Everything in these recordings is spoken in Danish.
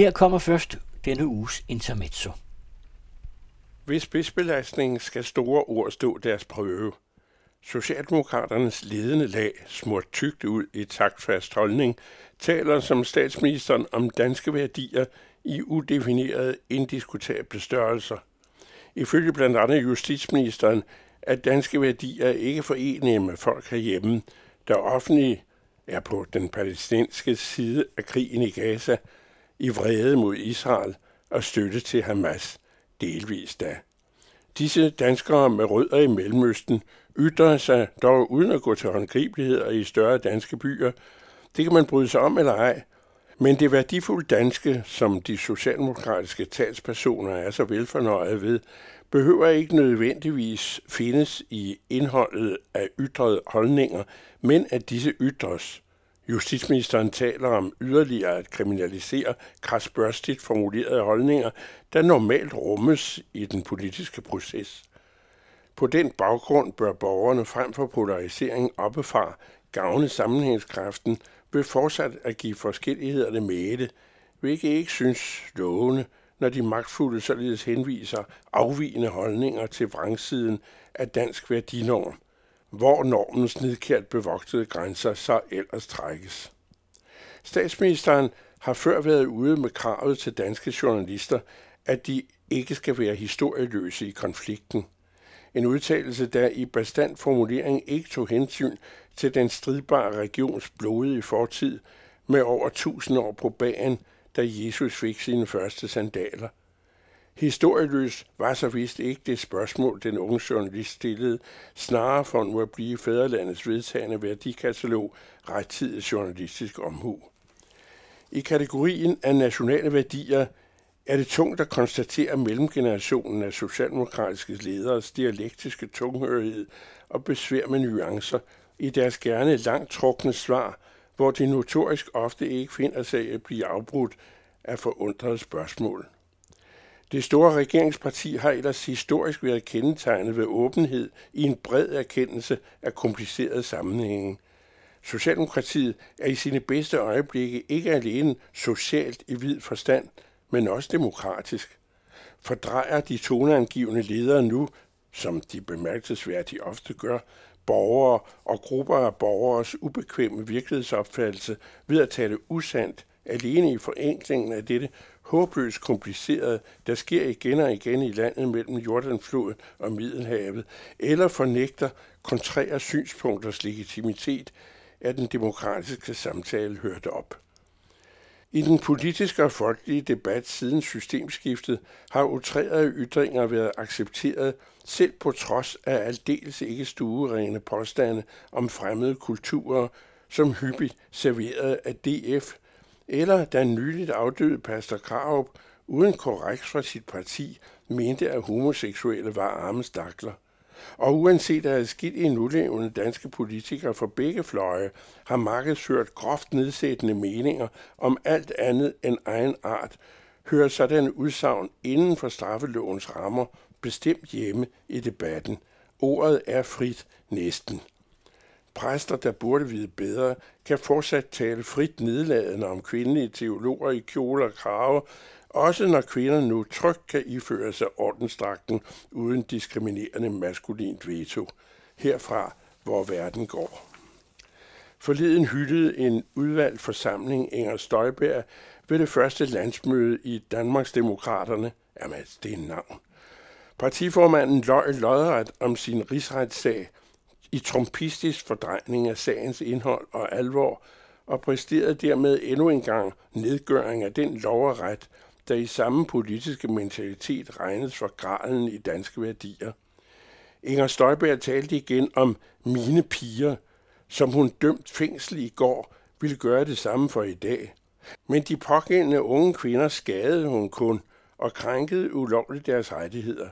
Her kommer først denne uges intermezzo. Hvis spidsbelastningen skal store ord stå deres prøve. Socialdemokraternes ledende lag, smurt tygt ud i taktfast holdning, taler som statsministeren om danske værdier i udefinerede, indiskutable størrelser. Ifølge blandt andet justitsministeren at danske værdier ikke forenige med folk herhjemme, der offentligt er på den palæstinensiske side af krigen i Gaza, i vrede mod Israel og støtte til Hamas, delvis da. Disse danskere med rødder i Mellemøsten ytrer sig dog uden at gå til håndgribeligheder i større danske byer. Det kan man bryde sig om eller ej, men det værdifulde danske, som de socialdemokratiske talspersoner er så velfornøjet ved, behøver ikke nødvendigvis findes i indholdet af ytrede holdninger, men at disse ytres. Justitsministeren taler om yderligere at kriminalisere krasbørstigt formulerede holdninger, der normalt rummes i den politiske proces. På den baggrund bør borgerne frem for polarisering oppefra gavne sammenhængskraften ved fortsat at give forskellighederne mæle, hvilket ikke synes lovende, når de magtfulde således henviser afvigende holdninger til vrangsiden af dansk værdinorm, hvor normens nidkært bevogtede grænser så ellers trækkes. Statsministeren har før været ude med kravet til danske journalister, at de ikke skal være historieløse i konflikten. En udtalelse, der i bestand formulering ikke tog hensyn til den stridbare regions blodige fortid med over tusind år på bagen, da Jesus fik sine første sandaler. Historieløs var så vist ikke det spørgsmål, den unge journalist stillede, snarere for nu at blive fædrelandets vedtagende værdikatalog rettidig journalistisk omhu. I kategorien af nationale værdier er det tungt at konstatere mellemgenerationen af socialdemokratiske lederes dialektiske tunghørighed og besvær med nuancer i deres gerne langt trukne svar, hvor de notorisk ofte ikke finder sig at blive afbrudt af forundrede spørgsmål. Det store regeringsparti har ellers historisk været kendetegnet ved åbenhed i en bred erkendelse af komplicerede sammenhænge. Socialdemokratiet er i sine bedste øjeblikke ikke alene socialt i vid forstand, men også demokratisk. Fordrejer de toneangivende ledere nu, som de bemærkelsesværdigt ofte gør, borgere og grupper af borgeres ubekvemme virkelighedsopfattelse ved at tale usandt alene i forenklingen af dette håbløst komplicerede, der sker igen og igen i landet mellem Jordanfloden og Middelhavet, eller fornægter kontrære synspunkters legitimitet, er den demokratiske samtale hørt op. I den politiske og folkelige debat siden systemskiftet har utrærede ytringer været accepteret, selv på trods af aldeles ikke stuerene påstande om fremmede kulturer, som hyppigt serveret af DF, eller den nyligt afdøde pastor Krarup uden korrekt fra sit parti mente, at homoseksuelle var arme stakler. Og uanset at skidt i nulevende danske politikere for begge fløje har markedsført groft nedsættende meninger om alt andet end egen art, hører sådan udsagn inden for straffelovens rammer bestemt hjemme i debatten. Ordet er frit næsten. Præster, der burde vide bedre, kan fortsat tale frit nedladende om kvindelige teologer i kjoler og krave, også når kvinder nu trygt kan iføre sig ordensdragten uden diskriminerende maskulint veto. Herfra, hvor verden går. Forleden hyldede en udvalgt forsamling Inger Støjberg ved det første landsmøde i Danmarks Demokraterne. Jamen, det er en navn. Partiformanden løj lodret om sin rigsretssag i trompistisk fordrejning af sagens indhold og alvor, og præsterede dermed endnu en gang nedgøring af den lov og ret, der i samme politiske mentalitet regnes for graden i danske værdier. Inger Støjberg talte igen om mine piger, som hun dømt fængsel i går ville gøre det samme for i dag. Men de pågældende unge kvinder skadede hun kun og krænkede ulovligt deres rettigheder.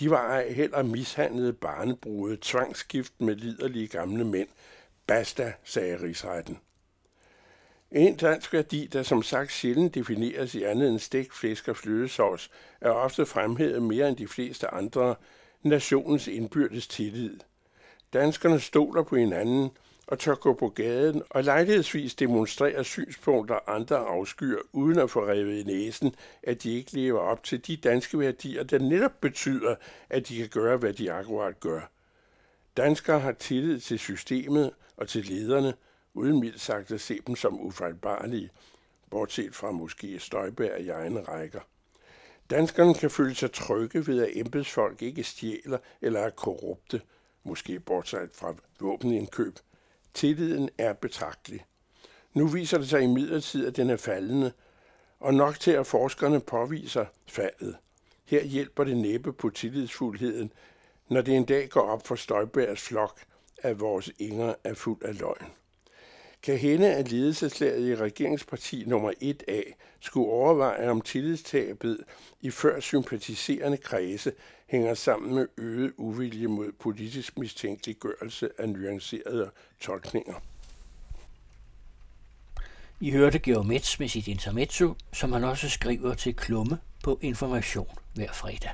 De var ej heller mishandlede barnebrude, tvangsgift med liderlige gamle mænd. Basta, sagde rigsretten. En dansk værdi, der som sagt sjældent defineres i andet end stegt flæsk og flødesovs, er ofte fremhævet mere end de fleste andre nationens indbyrdes tillid. Danskerne stoler på hinanden, og tør gå på gaden og lejlighedsvis demonstrere synspunkter, andre afskyer, uden at få revet i næsen, at de ikke lever op til de danske værdier, der netop betyder, at de kan gøre, hvad de akkurat gør. Danskere har tillid til systemet og til lederne, uden mildt sagt at se dem som ufejlbarlige, bortset fra måske Støjberg i egne rækker. Danskerne kan føle sig trygge ved, at embedsfolk ikke stjæler eller er korrupte, måske bortset fra våbenindkøb. Tilliden er betragtelig. Nu viser det sig i at den er faldende, og nok til at forskerne påviser faldet. Her hjælper det næppe på tillidsfuldheden, når det en dag går op for Støjbergs flok, at vores inger er fuld af løgn. Kan hende, at ledelseslaget i regeringsparti nummer 1A skulle overveje, om tillidstabet i før sympatiserende kredse hænger sammen med øget uvilje mod politisk mistænkeliggørelse af nuancerede tolkninger. I hørte Georg Metz med sit intermezzo, som han også skriver til Klumme på Information hver fredag.